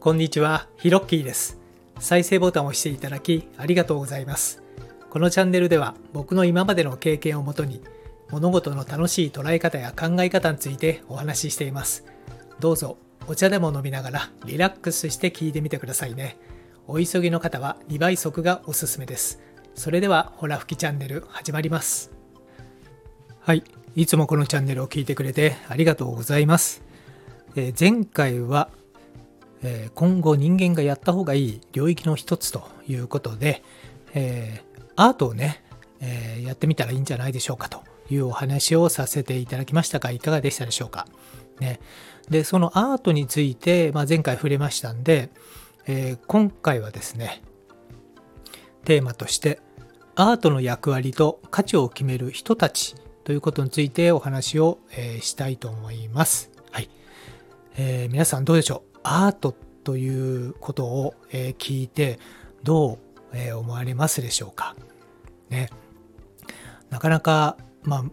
こんにちは、ヒロッキーです。再生ボタンを押していただきありがとうございます。このチャンネルでは僕の今までの経験をもとに物事の楽しい捉え方や考え方についてお話ししています。どうぞお茶でも飲みながらリラックスして聞いてみてくださいね。お急ぎの方は2倍速がおすすめです。それではホラ吹きチャンネル始まります。はい、いつもこのチャンネルを聞いてくれてありがとうございます。えー前回はえ今後人間がやった方がいい領域の一つということで、えアートをね、えやってみたらいいんじゃないでしょうかというお話をさせていただきましたがいかがでしたでしょうか。ね、でそのアートについて、まあ、前回触れましたんで、えー今回はですねテーマとしてアートの役割と価値を決める人たちということについてお話を、えーしたいと思います。はいえー皆さんどうでしょう？アートということを、え聞いてどう、え思われますでしょうか？ね。なかなか、まあ、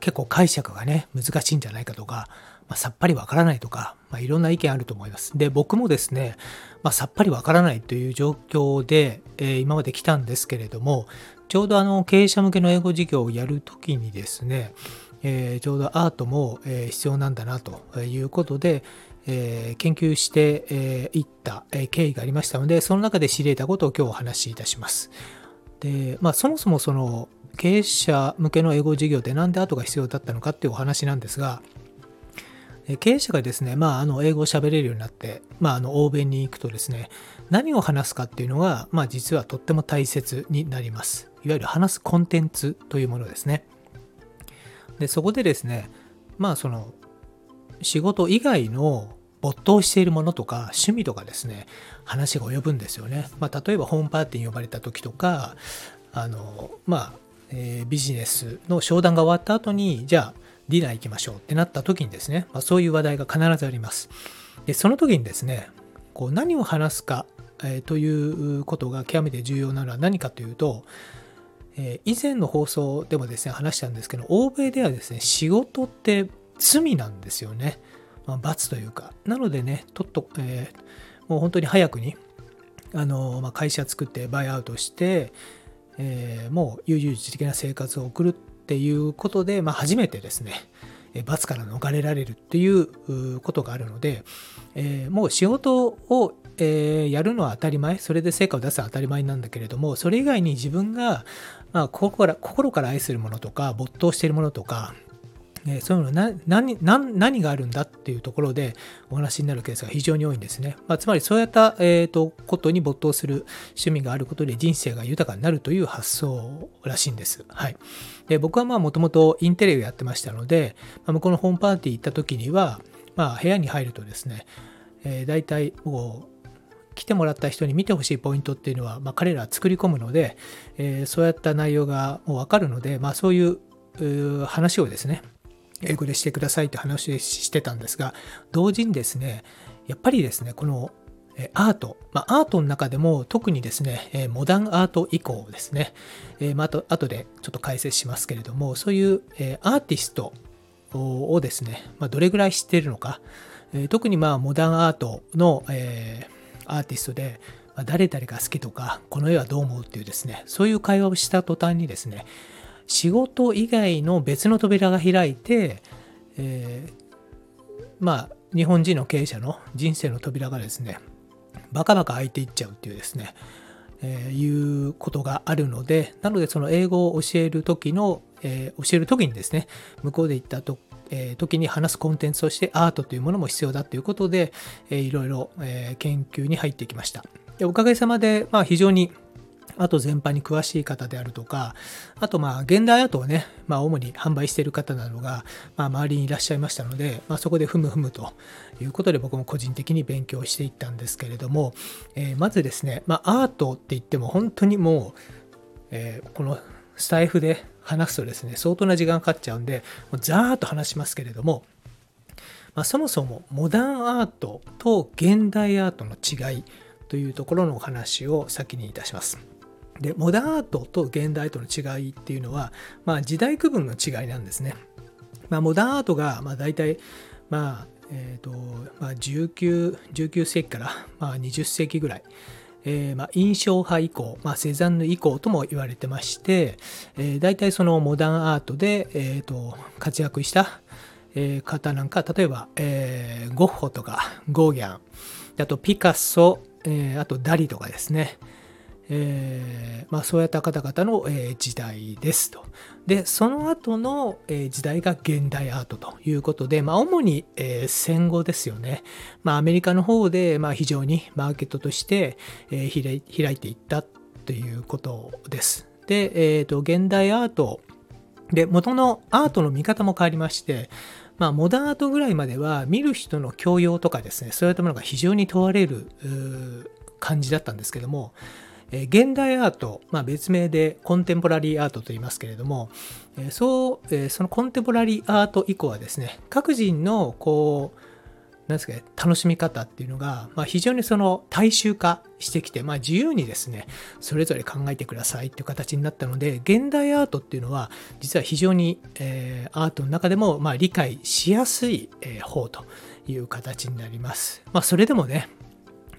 結構解釈がね難しいんじゃないかとか、まあ、さっぱりわからないとか、まあ、いろんな意見あると思います。で僕もですね、まあ、さっぱりわからないという状況で、えー今まで来たんですけれどもちょうどあの経営者向けの英語授業をやるときにですね、えーちょうどアートも、えー必要なんだなということで、えー研究してい、えーった、経緯がありましたのでその中で知り得たことを今日お話しいたします。でまあ、そもそもその経営者向けの英語授業でなんでアートが必要だったのかっていうお話なんですが経営者がですね、まあ、あの英語を喋れるようになって、まあ、あの欧米に行くとですね何を話すかっていうのが、まあ、実はとっても大切になりますいわゆる話すコンテンツというものですねでそこでですねまあその仕事以外の没頭しているものとか趣味とかですね話が及ぶんですよね、まあ、例えばホームパーティーに呼ばれた時とかあのまあ、えービジネスの商談が終わった後にじゃあディナー行きましょうってなった時にですね、まあ、そういう話題が必ずあります。でその時にですねこう何を話すか、えーということが極めて重要なのは何かというと、えー以前の放送でもですね話したんですけど欧米ではですね仕事って罪なんですよね、まあ、罰というか。なのでねとっと、えーもう本当に早くにあの、まあ、会社作ってバイアウトして、えーもう悠々自適な生活を送るっていうことで、まあ、初めてですねえー罰から逃れられるっていうことがあるので、えーもう仕事を、えーやるのは当たり前それで成果を出すのは当たり前なんだけれどもそれ以外に自分が、まあ、心から心から愛するものとか没頭しているものとかえそういうの何何があるんだっていうところでお話になるケースが非常に多いんですね。まあ、つまりそういった、えー、とことに没頭する趣味があることで人生が豊かになるという発想らしいんです。はい、で僕はもともとインテリアをやってましたので、まあ、向こうのホームパーティー行った時には、まあ、部屋に入るとですね、えー、大体もう来てもらった人に見てほしいポイントっていうのは、まあ、彼らは作り込むので、えーそういった内容がもう分かるので、まあ、そういう話をですね英語でしてくださいって話をしてたんですが同時にですねやっぱりですねこのアート、まあ、アートの中でも特にですねモダンアート以降ですね、まあ、と後でちょっと解説しますけれどもそういうアーティストをですね、まあ、どれぐらい知っているのか、特にまあモダンアートの、えアーティストで、誰々が好きとかこの絵はどう思うっていうですねそういう会話をした途端にですね仕事以外の別の扉が開いて、えーまあ日本人の経営者の人生の扉がですねバカバカ開いていっちゃうっていうですね、えーいうことがあるのでなのでその英語を教える時の、えー教える時にですね向こうで言ったと、えー時に話すコンテンツとしてアートというものも必要だということで、えーいろいろ、えー研究に入ってきました。でおかげさまで、まあ、非常にあと全般に詳しい方であるとか、あとまあ現代アートをね、まあ主に販売している方などが、まあ周りにいらっしゃいましたので、まあそこでふむふむということで僕も個人的に勉強していったんですけれども、えーまずですね、まあアートって言っても本当にもう、えーこのスタイフで話すとですね、相当な時間かかっちゃうんで、もうザーッと話しますけれども、まあ、そもそもモダンアートと現代アートの違いというところのお話を先にいたします。でモダンアートと現代アートの違いっていうのは、まあ、時代区分の違いなんですね。まあ、モダンアートがまあ大体、まあえーとまあ、19, 19世紀から、まあ、20世紀ぐらい、えーまあ、印象派以降、まあ、セザンヌ以降とも言われてまして、えー、大体そのモダンアートで、えーと、活躍した、えー、方なんか例えば、えー、ゴッホとかゴーギャンあとピカソ、えー、あとダリとかですね、えー、まあ、そういった方々の、えー、時代ですと。で、その後の、えー、時代が現代アートということで、まあ、主に、え戦後ですよね。まあ、アメリカの方で、まあ、非常にマーケットとして、え開いていったということです。で、えっ、と、現代アートで、元のアートの見方も変わりまして、まあ、モダンアートぐらいまでは見る人の教養とかですね、そういったものが非常に問われる感じだったんですけども、え現代アート、まあ、別名でコンテンポラリーアートと言いますけれども、えそう、えそのコンテンポラリーアート以降はですね、各人のこう、なんですかね、楽しみ方っていうのが、まあ、非常にその大衆化してきて、まあ、自由にですね、それぞれ考えてくださいっていう形になったので、現代アートっていうのは、実は非常に、えー、アートの中でも、まあ、理解しやすい、えー、方という形になります。まあ、それでもね、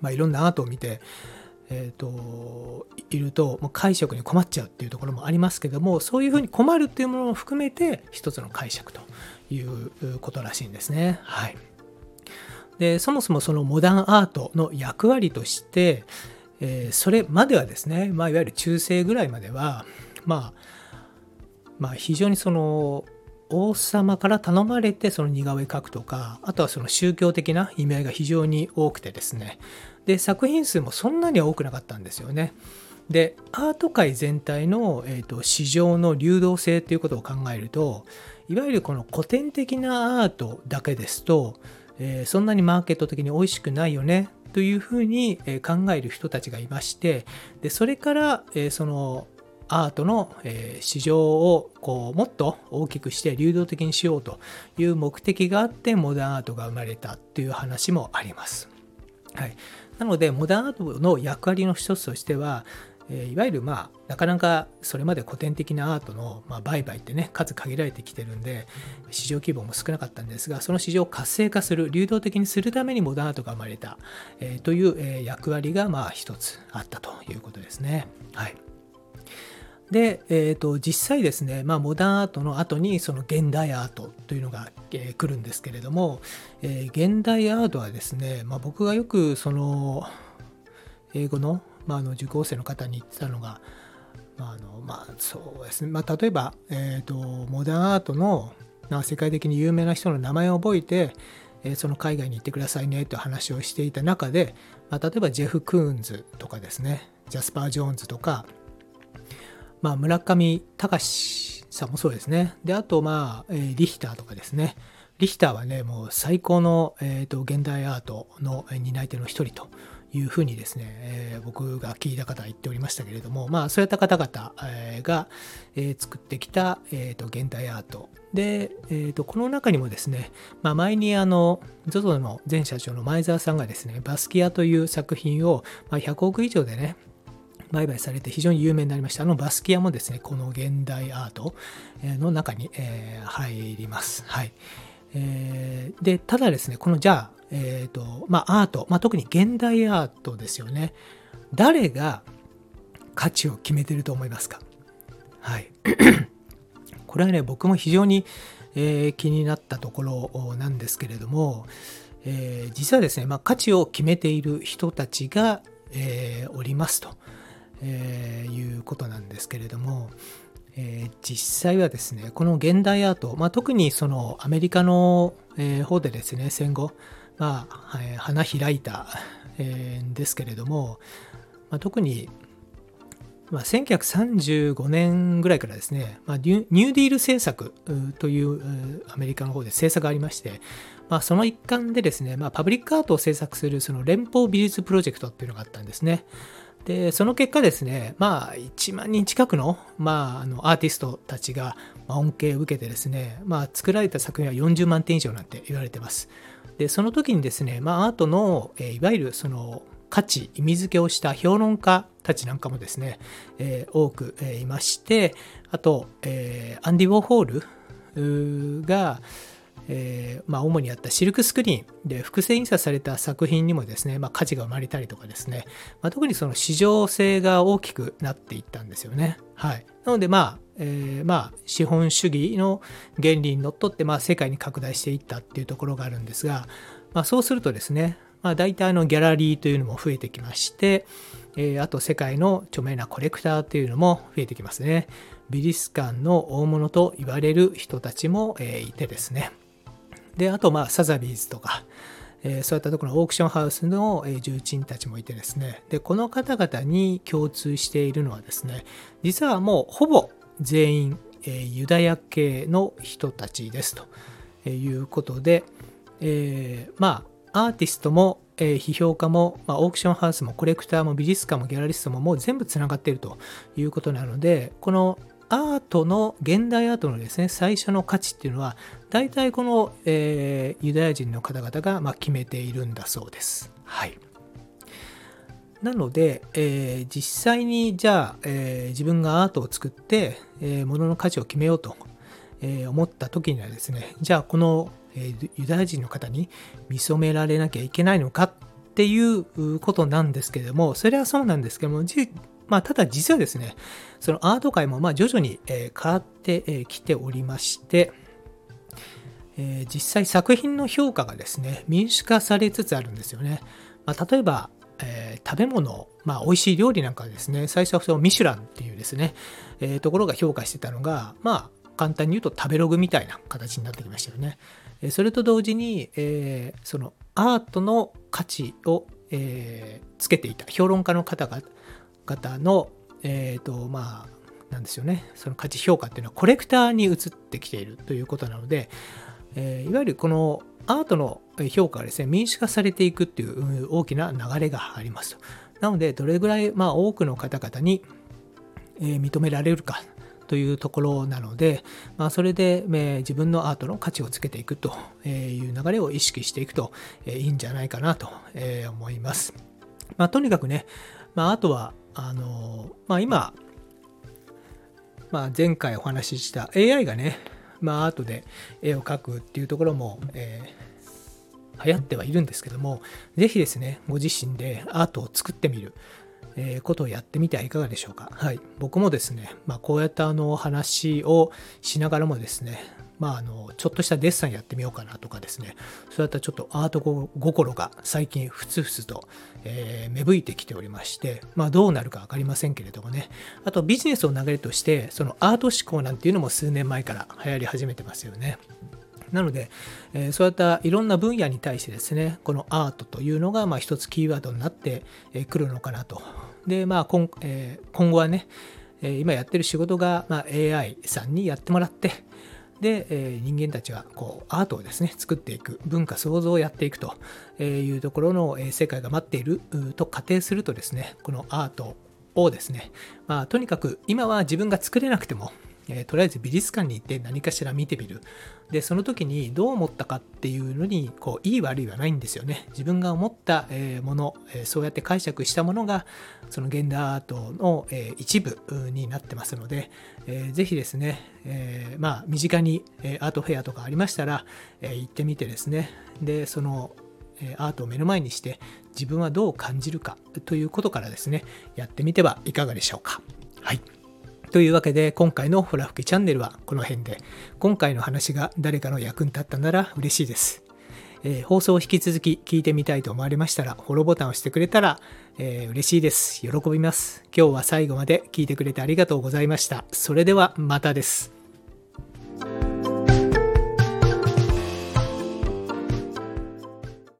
まあ、いろんなアートを見て、えーと、いるともう解釈に困っちゃうっていうところもありますけどもそういうふうに困るっていうものを含めて一つの解釈ということらしいんですね。はい、でそもそもそのモダンアートの役割として、えー、それまではですね、まあ、いわゆる中世ぐらいまでは、まあ、まあ非常にその王様から頼まれてその似顔絵描くとかあとはその宗教的な意味合いが非常に多くてですね。で作品数もそんなには多くなかったんですよね。でアート界全体の、えーと、市場の流動性ということを考えるといわゆるこの古典的なアートだけですと、えー、そんなにマーケット的に美味しくないよねというふうに考える人たちがいましてでそれから、えー、そのアートの市場をこうもっと大きくして流動的にしようという目的があってモダンアートが生まれたという話もあります。はい、なのでモダンアートの役割の一つとしては、いわゆるまあなかなかそれまで古典的なアートのま売買ってね数限られてきてるんで市場規模も少なかったんですがその市場を活性化する流動的にするためにモダンアートが生まれた、えという役割がまあ一つあったということですね。はいで、えーと、実際ですね、まあ、モダンアートの後にその現代アートというのが、えー、来るんですけれども、えー、現代アートはですね、まあ、僕がよくその英語の,、まあ、あの受講生の方に言ってたのが、まああのまあ、そうですね、まあ、例えば、えーと、モダンアートの、まあ、世界的に有名な人の名前を覚えて、えー、その海外に行ってくださいねという話をしていた中で、まあ、例えばジェフ・クーンズとかですねジャスパー・ジョーンズとかまあ、村上隆さんもそうですね。で、あと、まあ、えー、リヒターとかですね。リヒターはね、もう最高の、えーと、現代アートの担い手の一人というふうにですね、えー、僕が聞いた方は言っておりましたけれども、まあ、そういった方々、えー、が、えー、作ってきた、えーと、現代アート。で、えーと、この中にもですね、まあ、前にあの、ZOZO の前社長の前澤さんがですね、バスキアという作品を、まあ、100億以上でね、売買されて非常に有名になりました。あのバスキアもですね、この現代アートの中に、えー、入ります。はい。えー、で、ただですね、このじゃあ、えっ、ー、と、まあアート、まあ特に現代アートですよね。誰が価値を決めてると思いますか？はい。これはね、僕も非常に、えー、気になったところなんですけれども、えー、実はですね、まあ、価値を決めている人たちが、えー、おりますと。えー、いうことなんですけれども、えー、実際はですねこの現代アート、まあ、特にそのアメリカの、えー、方でですね戦後、まあえー、花開いた、えー、ですけれども、まあ、特に、まあ、1935年ぐらいからですね、まあ、ニューディール政策というアメリカの方で政策がありまして、まあ、その一環でですね、まあ、パブリックアートを制作するその連邦美術プロジェクトっていうのがあったんですね。で、その結果ですね、まあ、1万人近くの、まあ、あのアーティストたちが恩恵を受けてですね、まあ、作られた作品は40万点以上なんて言われてます。で、その時にですね、まあ、アートの、え、いわゆるその価値、意味付けをした評論家たちなんかもですね、えー、多く、えー、いまして、あと、えー、アンディ・ウォーホールが、えー、まあ、主にあったシルクスクリーンで複製印刷された作品にもですね、まあ、価値が生まれたりとかですね、まあ、特にその市場性が大きくなっていったんですよね。はい、なので、まあえー、まあ資本主義の原理にのっとって、まあ、世界に拡大していったっていうところがあるんですが、まあ、そうするとですね、まあ、大体のギャラリーというのも増えてきまして、えー、あと世界の著名なコレクターというのも増えてきますね。美術館の大物と言われる人たちも、え、いてですね。で、あと、まあ、サザビーズとか、えー、そういったところのオークションハウスの、えー、重鎮たちもいてですね。で、この方々に共通しているのはですね、実はもうほぼ全員、えー、ユダヤ系の人たちですということで、えー、まあ、アーティストもえ、批評家も、ま、オークションハウスもコレクターも美術館もギャラリストももう全部つながっているということなのでこのアートの現代アートのですね最初の価値っていうのは大体この、えー、ユダヤ人の方々が、まあ、決めているんだそうです。はいなので、えー、実際にじゃあ、えー、自分がアートを作って、えー、物の価値を決めようと、え思った時にはですねじゃあこのえユダヤ人の方に見初められなきゃいけないのかっていうことなんですけれども、それはそうなんですけども、まあ、ただ実はですね、そのアート界もまあ徐々に変わってきておりまして、え実際作品の評価がですね、民主化されつつあるんですよね。まあ、例えば、えー、食べ物、まあ、美味しい料理なんかですね、最初はそのミシュランっていうですね、えー、ところが評価してたのが、まあ、簡単に言うと食べログみたいな形になってきましたよね。それと同時に、えー、そのアートの価値を、え、つけていた評論家の方が々の、えーとまあ、なんですよねその価値評価っていうのはコレクターに移ってきているということなので、えー、いわゆるこのアートの評価がですね民主化されていくっていう大きな流れがありますなのでどれぐらい、まあ、多くの方々に、えー、認められるかというところなので、まあ、それで、え自分のアートの価値をつけていくという流れを意識していくとえいいんじゃないかなとえ思います。まあ、とにかくね、まあ、あとはあの、まあ、今、まあ、前回お話しした AI がね、まあ、アートで絵を描くっていうところも、えー、流行ってはいるんですけども、ぜひですね、ご自身でアートを作ってみる。えことをやってみてはいかがでしょうか。はい。僕もですね、まあ、こうやってあの話をしながらもですね、まあ、あの、ちょっとしたデッサンやってみようかなとかですね、そういったちょっとアート心が最近ふつふつと、えー、芽吹いてきておりまして、まあ、どうなるか分かりませんけれどもね、あとビジネスを流れとして、そのアート思考なんていうのも数年前から流行り始めてますよね。なので、えー、そういったいろんな分野に対してですね、このアートというのが、まあ、一つキーワードになってくるのかなと。で、まあ今、えー、今後はね、今やってる仕事が、ま、AI さんにやってもらって、で、えー、人間たちはこうアートをですね作っていく文化創造をやっていくというところの世界が待っていると仮定するとですねこのアートをですね、まあ、とにかく今は自分が作れなくてもえー、とりあえず美術館に行って何かしら見てみる。で、その時にどう思ったかっていうのに、こう、いい悪いはないんですよね。自分が思った、えもの、えそうやって解釈したものが、その現代アートの、え一部になってますので、えー、ぜひですね、えまあ、身近に、えアートフェアとかありましたら、え行ってみてですね、で、その、アートを目の前にして自分はどう感じるかということからですね、やってみてはいかがでしょうか。はい。というわけで今回のほらふきチャンネルはこの辺で。今回の話が誰かの役に立ったなら嬉しいです、えー、放送を引き続き聞いてみたいと思われましたらフォローボタンを押してくれたら、えー、嬉しいです。喜びます。今日は最後まで聞いてくれてありがとうございました。それではまたです。